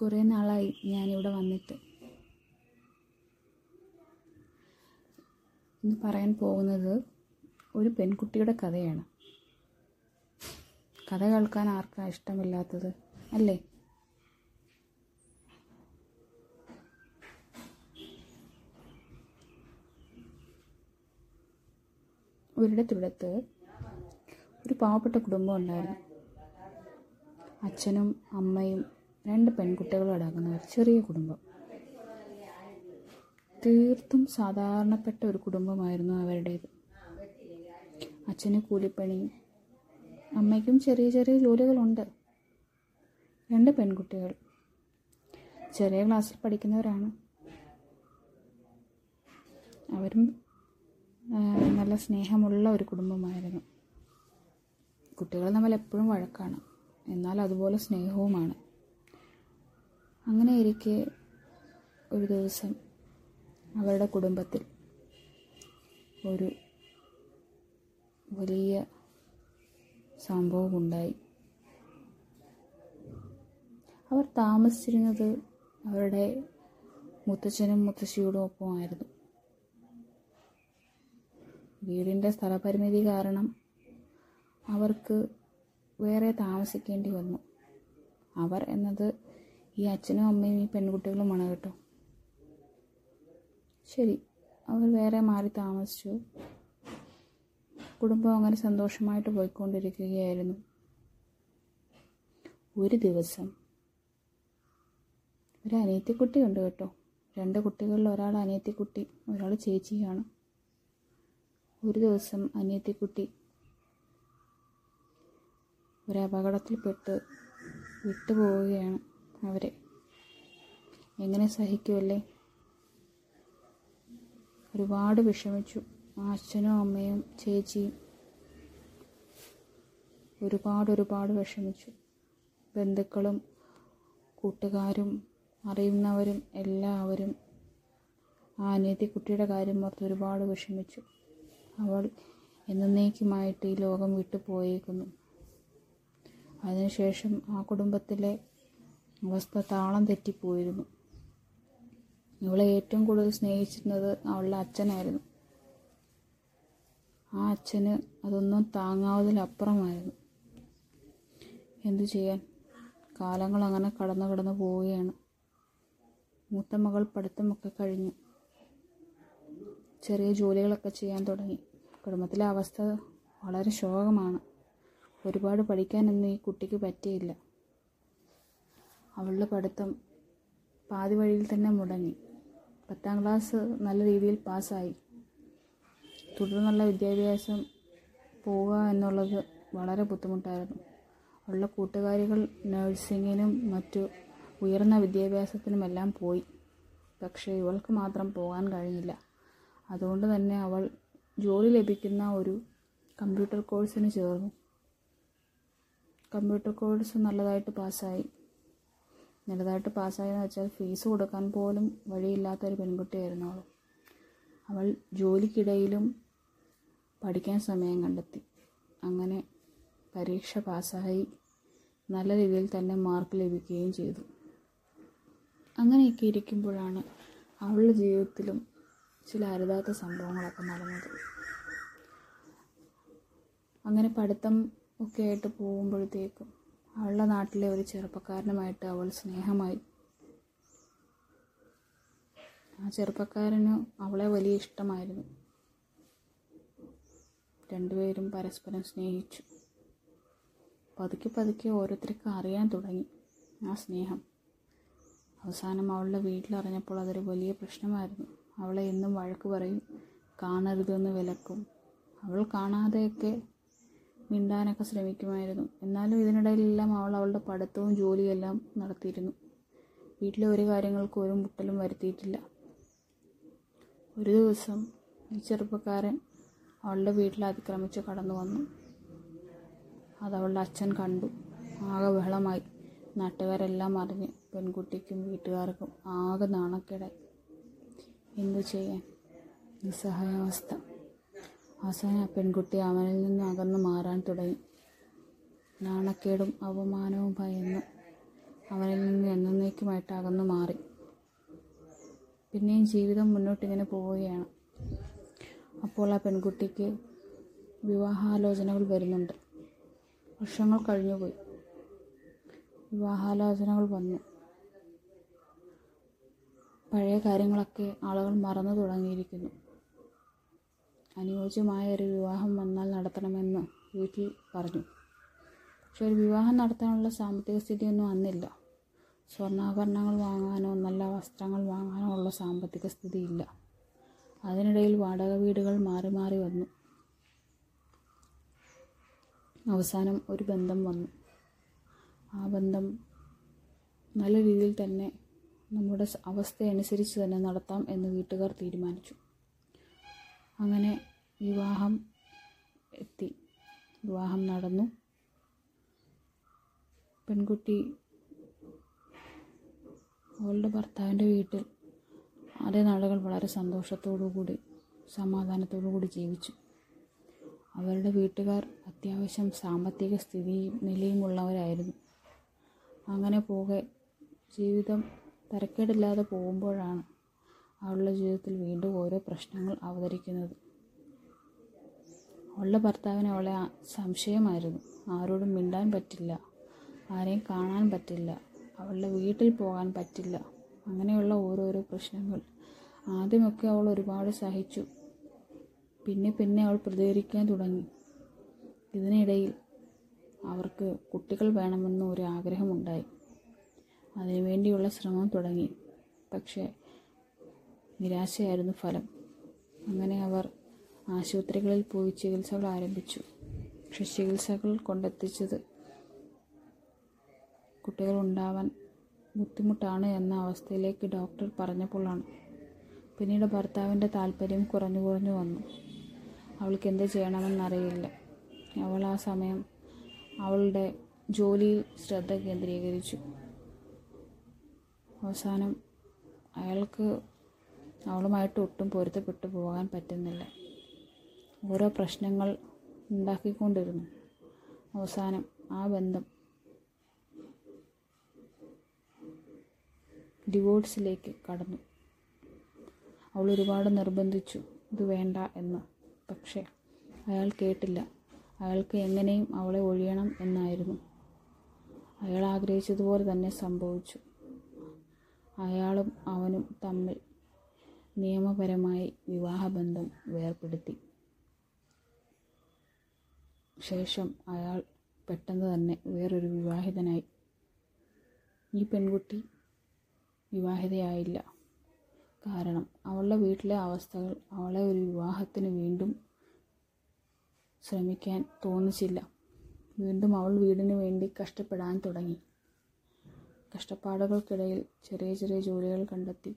കുറേ നാളായി ഞാനിവിടെ വന്നിട്ട്. ഇന്ന് പറയാൻ പോകുന്നത് ഒരു പെൺകുട്ടിയുടെ കഥയാണ്. കഥ കേൾക്കാൻ ആർക്കാ ഇഷ്ടമില്ലാത്തത് അല്ലേ? ഒരിടത്തിടത്ത് ഒരു പാവപ്പെട്ട കുടുംബം ഉണ്ടായിരുന്നു. അച്ഛനും അമ്മയും രണ്ട് പെൺകുട്ടികളടങ്ങുന്ന ഒരു ചെറിയ കുടുംബം. തീർത്തും സാധാരണപ്പെട്ട ഒരു കുടുംബമായിരുന്നു അവരുടേത്. അച്ഛന് കൂലിപ്പണി അമ്മയ്ക്കും ചെറിയ ചെറിയ ജോലികളുണ്ട്. രണ്ട് പെൺകുട്ടികൾ. ചെറിയ ക്ലാസ്സിൽ പഠിക്കുന്നവരാണ്. അവരും നല്ല സ്നേഹമുള്ള ഒരു കുടുംബമായിരുന്നു. കുട്ടികൾ തമ്മിൽ എപ്പോഴും വഴക്കാണ്. എന്നാൽ അതുപോലെ സ്നേഹവുമാണ്. അങ്ങനെ ഇരിക്കെ ഒരു ദിവസം അവരുടെ കുടുംബത്തിൽ ഒരു വലിയ സംഭവമുണ്ടായി. അവർ താമസിച്ചിരുന്നത് അവരുടെ മുത്തച്ഛനും മുത്തശ്ശിയോടും ഒപ്പമായിരുന്നു. വീടിന്റെ സ്ഥലപരിമിതി കാരണം അവർക്ക് വേറെ താമസിക്കേണ്ടി വന്നു. അവർ എന്നത് ഈ അച്ഛനും അമ്മയും ഈ പെൺകുട്ടികളുമാണ് കേട്ടോ. ശരി. അവർ വേറെ മാറി താമസിച്ചു. കുടുംബം അങ്ങനെ സന്തോഷമായിട്ട് പോയിക്കൊണ്ടിരിക്കുകയായിരുന്നു. ഒരു ദിവസം ഒരു അനിയത്തിക്കുട്ടി ഉണ്ട് കേട്ടോ. രണ്ട് കുട്ടികളിൽ ഒരാൾ അനിയത്തിക്കുട്ടി ഒരാൾ ചേച്ചിയാണ്. ഒരു ദിവസം അനിയത്തിക്കുട്ടി ഒരു അപകടത്തിൽപ്പെട്ട് വിട്ടുപോവുകയാണ്. അവരെ. എങ്ങനെ സഹിക്കുമല്ലേ ഒരുപാട് വിഷമിച്ചു. അച്ഛനും അമ്മയും ചേച്ചിയും ഒരുപാട് ഒരുപാട് വിഷമിച്ചു. ബന്ധുക്കളും കൂട്ടുകാരും അറിയുന്നവരും എല്ലാവരും ആ അനിയത്തി കുട്ടിയുടെ കാര്യം ഓർത്ത് ഒരുപാട് വിഷമിച്ചു. അവൾ എന്നേക്കുമായിട്ട് ഈ ലോകം വിട്ടു പോയേക്കുന്നു അതിനുശേഷം ആ കുടുംബത്തിലെ അവസ്ഥ താളം തെറ്റിപ്പോയിരുന്നു. ഇവളെ ഏറ്റവും കൂടുതൽ സ്നേഹിച്ചിരുന്നത് അവളുടെ അച്ഛനായിരുന്നു. ആ അച്ഛന് അതൊന്നും താങ്ങാവതിലപ്പുറമായിരുന്നു എന്തു ചെയ്യാൻ? കാലങ്ങൾ അങ്ങനെ കടന്നു കടന്നു പോവുകയാണ്. മൂത്ത മകൾ പഠിത്തമൊക്കെ കഴിഞ്ഞു. ചെറിയ ജോലികളൊക്കെ ചെയ്യാൻ തുടങ്ങി. കുടുംബത്തിലെ അവസ്ഥ വളരെ ശോകമാണ്. ഒരുപാട് പഠിക്കാനൊന്നും ഈ കുട്ടിക്ക് പറ്റിയില്ല. അവളുടെ പഠിത്തം പാതി വഴിയിൽ തന്നെ മുടങ്ങി. പത്താം ക്ലാസ് നല്ല രീതിയിൽ പാസ്സായി. തുടർന്നുള്ള വിദ്യാഭ്യാസം പോവുക എന്നുള്ളത് വളരെ ബുദ്ധിമുട്ടായിരുന്നു. അവളുടെ കൂട്ടുകാരികൾ നഴ്സിങ്ങിനും മറ്റു ഉയർന്ന വിദ്യാഭ്യാസത്തിനുമെല്ലാം പോയി. പക്ഷേ ഇവൾക്ക് മാത്രം പോകാൻ കഴിഞ്ഞില്ല. അതുകൊണ്ട് തന്നെ അവൾ ജോലി ലഭിക്കുന്ന ഒരു കമ്പ്യൂട്ടർ കോഴ്സിന് ചേർന്നു. കമ്പ്യൂട്ടർ കോഴ്സ് നല്ലതായിട്ട് പാസ്സായി. നല്ലതായിട്ട് പാസ്സായെന്ന് വെച്ചാൽ ഫീസ് കൊടുക്കാൻ പോലും വഴിയില്ലാത്തൊരു പെൺകുട്ടിയായിരുന്നു അവൾ. അവൾ ജോലിക്കിടയിലും പഠിക്കാൻ സമയം കണ്ടെത്തി. അങ്ങനെ പരീക്ഷ പാസ്സായി നല്ല രീതിയിൽ തന്നെ മാർക്ക് ലഭിക്കുകയും ചെയ്തു. അങ്ങനെയൊക്കെ ഇരിക്കുമ്പോഴാണ് അവളുടെ ജീവിതത്തിലും ചില അരുതാത്ത സംഭവങ്ങളൊക്കെ നടന്നത്. അങ്ങനെ പഠിത്തം ഒക്കെ ആയിട്ട് പോകുമ്പോഴത്തേക്കും അവളുടെ നാട്ടിലെ ഒരു ചെറുപ്പക്കാരനുമായിട്ട് അവൾ സ്നേഹമായി. ആ ചെറുപ്പക്കാരന് അവളെ വലിയ ഇഷ്ടമായിരുന്നു. രണ്ടുപേരും പരസ്പരം സ്നേഹിച്ചു. പതുക്കെ പതുക്കെ ഓരോരുത്തർക്ക് അറിയാൻ തുടങ്ങി ആ സ്നേഹം. അവസാനം അവളുടെ വീട്ടിലറിഞ്ഞപ്പോൾ അതൊരു വലിയ പ്രശ്നമായിരുന്നു. അവളെ എന്നും വഴക്ക് പറയും കാണരുതെന്ന് വിലക്കും. അവൾ കാണാതെയൊക്കെ മിണ്ടാനൊക്കെ ശ്രമിക്കുമായിരുന്നു. എന്നാലും ഇതിനിടയിലെല്ലാം അവൾ അവളുടെ പഠിത്തവും ജോലിയെല്ലാം നടത്തിയിരുന്നു. വീട്ടിലെ ഒരു കാര്യങ്ങൾക്കും ഒരു മുട്ടലും വരുത്തിയിട്ടില്ല. ഒരു ദിവസം ഈ ചെറുപ്പക്കാരൻ അവളുടെ വീട്ടിൽ അതിക്രമിച്ച് കടന്നു വന്നു. അതവളുടെ അച്ഛൻ കണ്ടു. ആകെ ബഹളമായി. നാട്ടുകാരെല്ലാം അറിഞ്ഞ് പെൺകുട്ടിക്കും വീട്ടുകാർക്കും ആകെ നാണക്കേടായി. എന്തു ചെയ്യാൻ? നിസ്സഹായാവസ്ഥ. അവസാനം ആ പെൺകുട്ടി അവനിൽ നിന്ന് അകന്നു മാറാൻ തുടങ്ങി. നാണക്കേടും അപമാനവും ഭയന്ന് അവനിൽ നിന്ന് എന്നേക്കുമായിട്ട് അകന്നു മാറി. പിന്നെയും ജീവിതം മുന്നോട്ടിങ്ങനെ പോവുകയാണ്. അപ്പോൾ ആ പെൺകുട്ടിക്ക് വിവാഹാലോചനകൾ വരുന്നുണ്ട്. വർഷങ്ങൾ കഴിഞ്ഞുപോയി. വിവാഹാലോചനകൾ വന്നു. പഴയ കാര്യങ്ങളൊക്കെ ആളുകൾ മറന്നു തുടങ്ങിയിരിക്കുന്നു. അനുയോജ്യമായ ഒരു വിവാഹം വന്നാൽ നടത്തണമെന്ന് വീട്ടിൽ പറഞ്ഞു. പക്ഷെ ഒരു വിവാഹം നടത്താനുള്ള സാമ്പത്തിക സ്ഥിതിയൊന്നും അന്നില്ല. സ്വർണാഭരണങ്ങൾ വാങ്ങാനോ നല്ല വസ്ത്രങ്ങൾ വാങ്ങാനോ ഉള്ള സാമ്പത്തിക സ്ഥിതിയില്ല. അതിനിടയിൽ വാടക വീടുകൾ മാറി മാറി വന്നു. അവസാനം ഒരു ബന്ധം വന്നു. ആ ബന്ധം നല്ല രീതിയിൽ തന്നെ നമ്മുടെ അവസ്ഥയനുസരിച്ച് തന്നെ നടത്താം എന്ന് വീട്ടുകാർ തീരുമാനിച്ചു. അങ്ങനെ വിവാഹം എത്തി. വിവാഹം നടന്നു. പെൺകുട്ടി അവളുടെ ഭർത്താവിന്റെ വീട്ടിൽ അതേ നാളുകൾ വളരെ സന്തോഷത്തോടു കൂടി സമാധാനത്തോടു കൂടി ജീവിച്ചു. അവരുടെ വീട്ടുകാർ അത്യാവശ്യം സാമ്പത്തിക സ്ഥിതിയും നിലയുമുള്ളവരായിരുന്നു. അങ്ങനെ പോകെ. ജീവിതം തരക്കേടില്ലാതെ പോകുമ്പോഴാണ് അവളുടെ ജീവിതത്തിൽ വീണ്ടും ഓരോ പ്രശ്നങ്ങൾ അവതരിക്കുന്നത്. അവളുടെ ഭർത്താവിന് അവളെ സംശയമായിരുന്നു. ആരോടും മിണ്ടാൻ പറ്റില്ല. ആരെയും കാണാൻ പറ്റില്ല. അവളുടെ വീട്ടിൽ പോകാൻ പറ്റില്ല. അങ്ങനെയുള്ള ഓരോരോ പ്രശ്നങ്ങൾ. ആദ്യമൊക്കെ അവൾ ഒരുപാട് സഹിച്ചു. പിന്നെ പിന്നെ അവൾ പ്രതികരിക്കാൻ തുടങ്ങി. ഇതിനിടയിൽ അവർക്ക് കുട്ടികൾ വേണമെന്ന് ഒരു ആഗ്രഹമുണ്ടായി അതിനുവേണ്ടിയുള്ള ശ്രമം തുടങ്ങി. പക്ഷേ നിരാശയായിരുന്നു ഫലം. അങ്ങനെ അവർ ആശുപത്രികളിൽ പോയി ചികിത്സകൾ ആരംഭിച്ചു. പക്ഷെ ചികിത്സകൾ കൊണ്ടെത്തിച്ചത് കുട്ടികൾ ഉണ്ടാവാൻ ബുദ്ധിമുട്ടാണ് എന്ന അവസ്ഥയിലേക്ക് ഡോക്ടർ പറഞ്ഞപ്പോഴാണ്. പിന്നീട് ഭർത്താവിന്റെ താല്പര്യം കുറഞ്ഞു കുറഞ്ഞു വന്നു. അവൾക്ക് എന്ത് ചെയ്യണമെന്നറിയില്ല. അവൾ ആ സമയം അവളുടെ ജോലിയിൽ ശ്രദ്ധ കേന്ദ്രീകരിച്ചു. അവസാനം അയാൾക്ക് അവളുമായിട്ട് ഒട്ടും പൊരുത്തപ്പെട്ടു പോകാൻ പറ്റുന്നില്ല. ഓരോ പ്രശ്നങ്ങൾ ഉണ്ടാക്കിക്കൊണ്ടിരുന്നു. അവസാനം ആ ബന്ധം ഡിവോഴ്സിലേക്ക് കടന്നു. അവൾ ഒരുപാട് നിർബന്ധിച്ചു ഇത് വേണ്ട എന്ന്. പക്ഷേ അയാൾ കേട്ടില്ല. അയാൾക്ക് എങ്ങനെയും അവളെ ഒഴിയണം എന്നായിരുന്നു. അയാൾ ആഗ്രഹിച്ചതുപോലെ തന്നെ സംഭവിച്ചു. അയാളും അവനും തമ്മിൽ നിയമപരമായി വിവാഹബന്ധം വേർപ്പെടുത്തി. ശേഷം അയാൾ പെട്ടെന്ന് തന്നെ വേറൊരു വിവാഹിതനായി. ഈ പെൺകുട്ടി വിവാഹിതയായില്ല. കാരണം അവളുടെ വീട്ടിലെ അവസ്ഥകൾ അവളെ ഒരു വിവാഹത്തിന് വീണ്ടും ശ്രമിക്കാൻ തോന്നിച്ചില്ല. വീണ്ടും അവൾ വീടിന് വേണ്ടി കഷ്ടപ്പെടാൻ തുടങ്ങി. കഷ്ടപ്പാടുകൾക്കിടയിൽ ചെറിയ ചെറിയ ജോലികൾ കണ്ടെത്തി.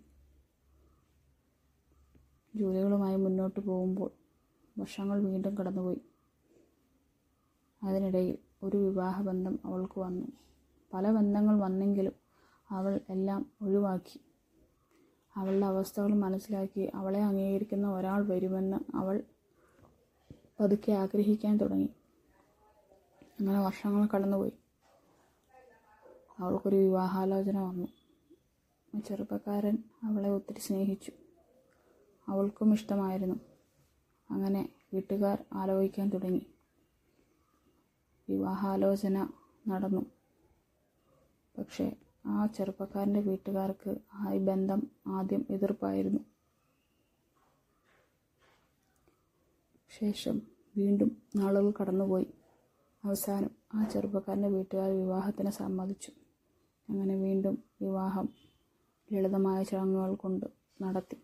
ജോലികളുമായി മുന്നോട്ട് പോകുമ്പോൾ വർഷങ്ങൾ വീണ്ടും കടന്നുപോയി. അതിനിടയിൽ ഒരു വിവാഹബന്ധം അവൾക്ക് വന്നു. പല ബന്ധങ്ങൾ വന്നെങ്കിലും അവൾ എല്ലാം ഒഴിവാക്കി. അവളുടെ അവസ്ഥകൾ മനസ്സിലാക്കി അവളെ അംഗീകരിക്കുന്ന ഒരാൾ വരുമെന്ന് അവൾ പതുക്കെ ആഗ്രഹിക്കാൻ തുടങ്ങി. അങ്ങനെ വർഷങ്ങൾ കടന്നുപോയി. അവൾക്കൊരു വിവാഹാലോചന വന്നു. ചെറുപ്പക്കാരൻ അവളെ ഒത്തിരി സ്നേഹിച്ചു. അവൾക്കും ഇഷ്ടമായിരുന്നു. അങ്ങനെ വീട്ടുകാർ ആലോചിക്കാൻ തുടങ്ങി. വിവാഹാലോചന നടന്നു. പക്ഷേ ആ ചെറുപ്പക്കാരന്റെ വീട്ടുകാർക്ക് ആ ബന്ധം ആദ്യം എതിർപ്പായിരുന്നു. ശേഷം വീണ്ടും നാളുകൾ കടന്നുപോയി. അവസാനം ആ ചെറുപ്പക്കാരന്റെ വീട്ടുകാർ വിവാഹത്തിന് സമ്മതിച്ചു. അങ്ങനെ വീണ്ടും വിവാഹം ലളിതമായ ചടങ്ങുകൾ കൊണ്ട് നടത്തി.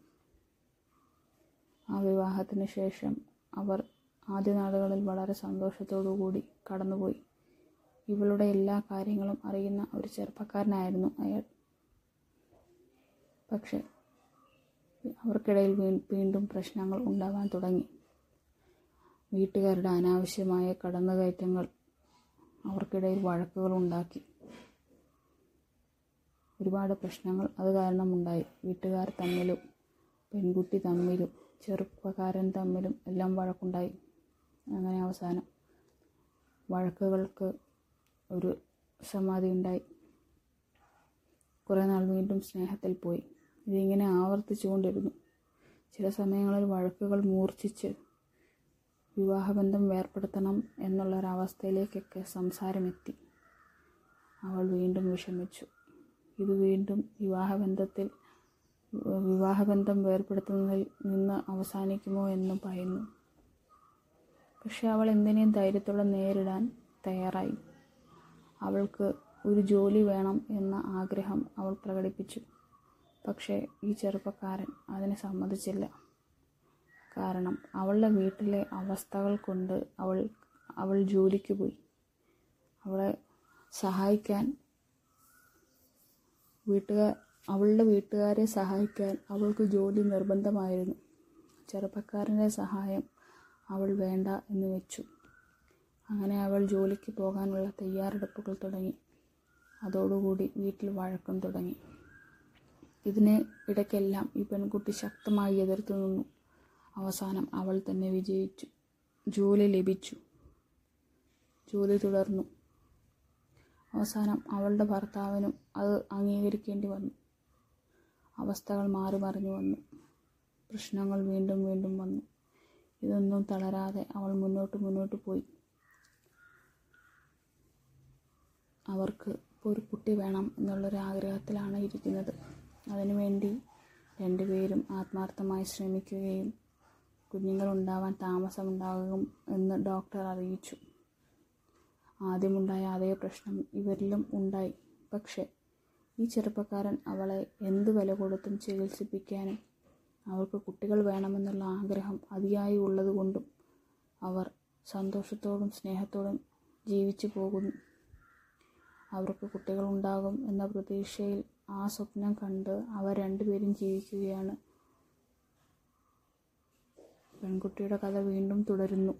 ആ വിവാഹത്തിന് ശേഷം അവർ ആദ്യ നാളുകളിൽ വളരെ സന്തോഷത്തോടു കൂടി കടന്നുപോയി. ഇവളുടെ എല്ലാ കാര്യങ്ങളും അറിയുന്ന ഒരു ചെറുപ്പക്കാരനായിരുന്നു അയാൾ. പക്ഷെ അവർക്കിടയിൽ വീണ്ടും പ്രശ്നങ്ങൾ ഉണ്ടാവാൻ തുടങ്ങി. വീട്ടുകാരുടെ അനാവശ്യമായ കടന്നുകയറ്റങ്ങൾ അവർക്കിടയിൽ വഴക്കുകൾ ഉണ്ടാക്കി. ഒരുപാട് പ്രശ്നങ്ങൾ അത് കാരണമുണ്ടായി. വീട്ടുകാർ തമ്മിലും പെൺകുട്ടി തമ്മിലും ചെറുപ്പക്കാരൻ തമ്മിലും എല്ലാം വഴക്കുണ്ടായി. അങ്ങനെ അവസാനം വഴക്കുകൾക്ക് ഒരു സമാധി ഉണ്ടായി. കുറേ നാൾ വീണ്ടും സ്നേഹത്തിൽ പോയി. ഇതിങ്ങനെ ആവർത്തിച്ചുകൊണ്ടിരുന്നു ചില സമയങ്ങളിൽ വഴക്കുകൾ മൂർച്ഛിച്ച് വിവാഹബന്ധം വേർപ്പെടുത്തണം എന്നുള്ളൊരവസ്ഥയിലേക്കൊക്കെ സംസാരമെത്തി. അവൾ വീണ്ടും വിഷമിച്ചു. ഇത് വീണ്ടും വിവാഹബന്ധത്തിൽ വിവാഹബന്ധം വേർപ്പെടുത്തുന്നതിൽ നിന്ന് അവസാനിക്കുമോ എന്ന് ഭയന്നു പക്ഷെ അവൾ എന്തിനേയും ധൈര്യത്തോടെ നേരിടാൻ തയ്യാറായി. അവൾക്ക് ഒരു ജോലി വേണം എന്ന ആഗ്രഹം അവൾ പ്രകടിപ്പിച്ചു. പക്ഷേ ഈ ചെറുപ്പക്കാരൻ അതിനെ സമ്മതിച്ചില്ല. കാരണം അവളുടെ വീട്ടിലെ അവസ്ഥകൾ കൊണ്ട് അവൾ അവൾ ജോലിക്ക് പോയി. അവളെ സഹായിക്കാൻ വീട്ടുകാർ അവളുടെ വീട്ടുകാരെ സഹായിക്കാൻ അവൾക്ക് ജോലി നിർബന്ധമായിരുന്നു. ചെറുപ്പക്കാരന്റെ സഹായം അവൾ വേണ്ട എന്ന് വെച്ചു. അങ്ങനെ അവൾ ജോലിക്ക് പോകാനുള്ള തയ്യാറെടുപ്പുകൾ തുടങ്ങി. അതോടുകൂടി വീട്ടിൽ വഴക്കം തുടങ്ങി. ഇതിന് ഇടയ്ക്കെല്ലാം ഈ പെൺകുട്ടി ശക്തമായി എതിർത്തു നിന്നു. അവസാനം അവൾ തന്നെ വിജയിച്ചു. ജോലി ലഭിച്ചു. ജോലി തുടർന്നു. അവസാനം അവളുടെ ഭർത്താവിനും അത് അംഗീകരിക്കേണ്ടി വന്നു. അവസ്ഥകൾ മാറി മറിഞ്ഞു വന്നു. പ്രശ്നങ്ങൾ വീണ്ടും വീണ്ടും വന്നു. ഇതൊന്നും തളരാതെ അവൾ മുന്നോട്ട് മുന്നോട്ട് പോയി. അവർക്ക് ഇപ്പോൾ ഒരു കുട്ടി വേണം എന്നുള്ളൊരു ആഗ്രഹത്തിലാണ് ഇരിക്കുന്നത്. അതിനുവേണ്ടി രണ്ടുപേരും ആത്മാർത്ഥമായി ശ്രമിക്കുകയും കുഞ്ഞുങ്ങൾ കുഞ്ഞുങ്ങളുണ്ടാവാൻ താമസമുണ്ടാകും എന്ന് ഡോക്ടർ അറിയിച്ചു. ആദ്യമുണ്ടായ അതേ പ്രശ്നം ഇവരിലും ഉണ്ടായി. പക്ഷേ ഈ ചെറുപ്പക്കാരൻ അവളെ എന്ത് വില കൊടുത്തും ചികിത്സിപ്പിക്കാനും അവൾക്ക് കുട്ടികൾ വേണമെന്നുള്ള ആഗ്രഹം അതിയായി ഉള്ളതുകൊണ്ടും അവർ സന്തോഷത്തോടും സ്നേഹത്തോടും ജീവിച്ചു പോകും അവർക്ക് കുട്ടികളുണ്ടാകും എന്ന പ്രതീക്ഷയിൽ ആ സ്വപ്നം കണ്ട് അവർ രണ്ടുപേരും ജീവിക്കുകയാണ്. പെൺകുട്ടിയുടെ കഥ വീണ്ടും തുടരുന്നു.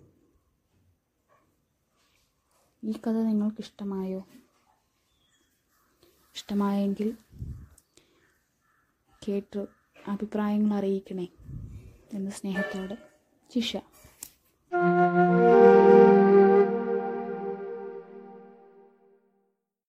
ഈ കഥ നിങ്ങൾക്കിഷ്ടമായോ? ഇഷ്ടമായെങ്കിൽ കേട്ട് അഭിപ്രായങ്ങൾ അറിയിക്കണേ എന്ന് സ്നേഹത്തോടെ. ജിഷ.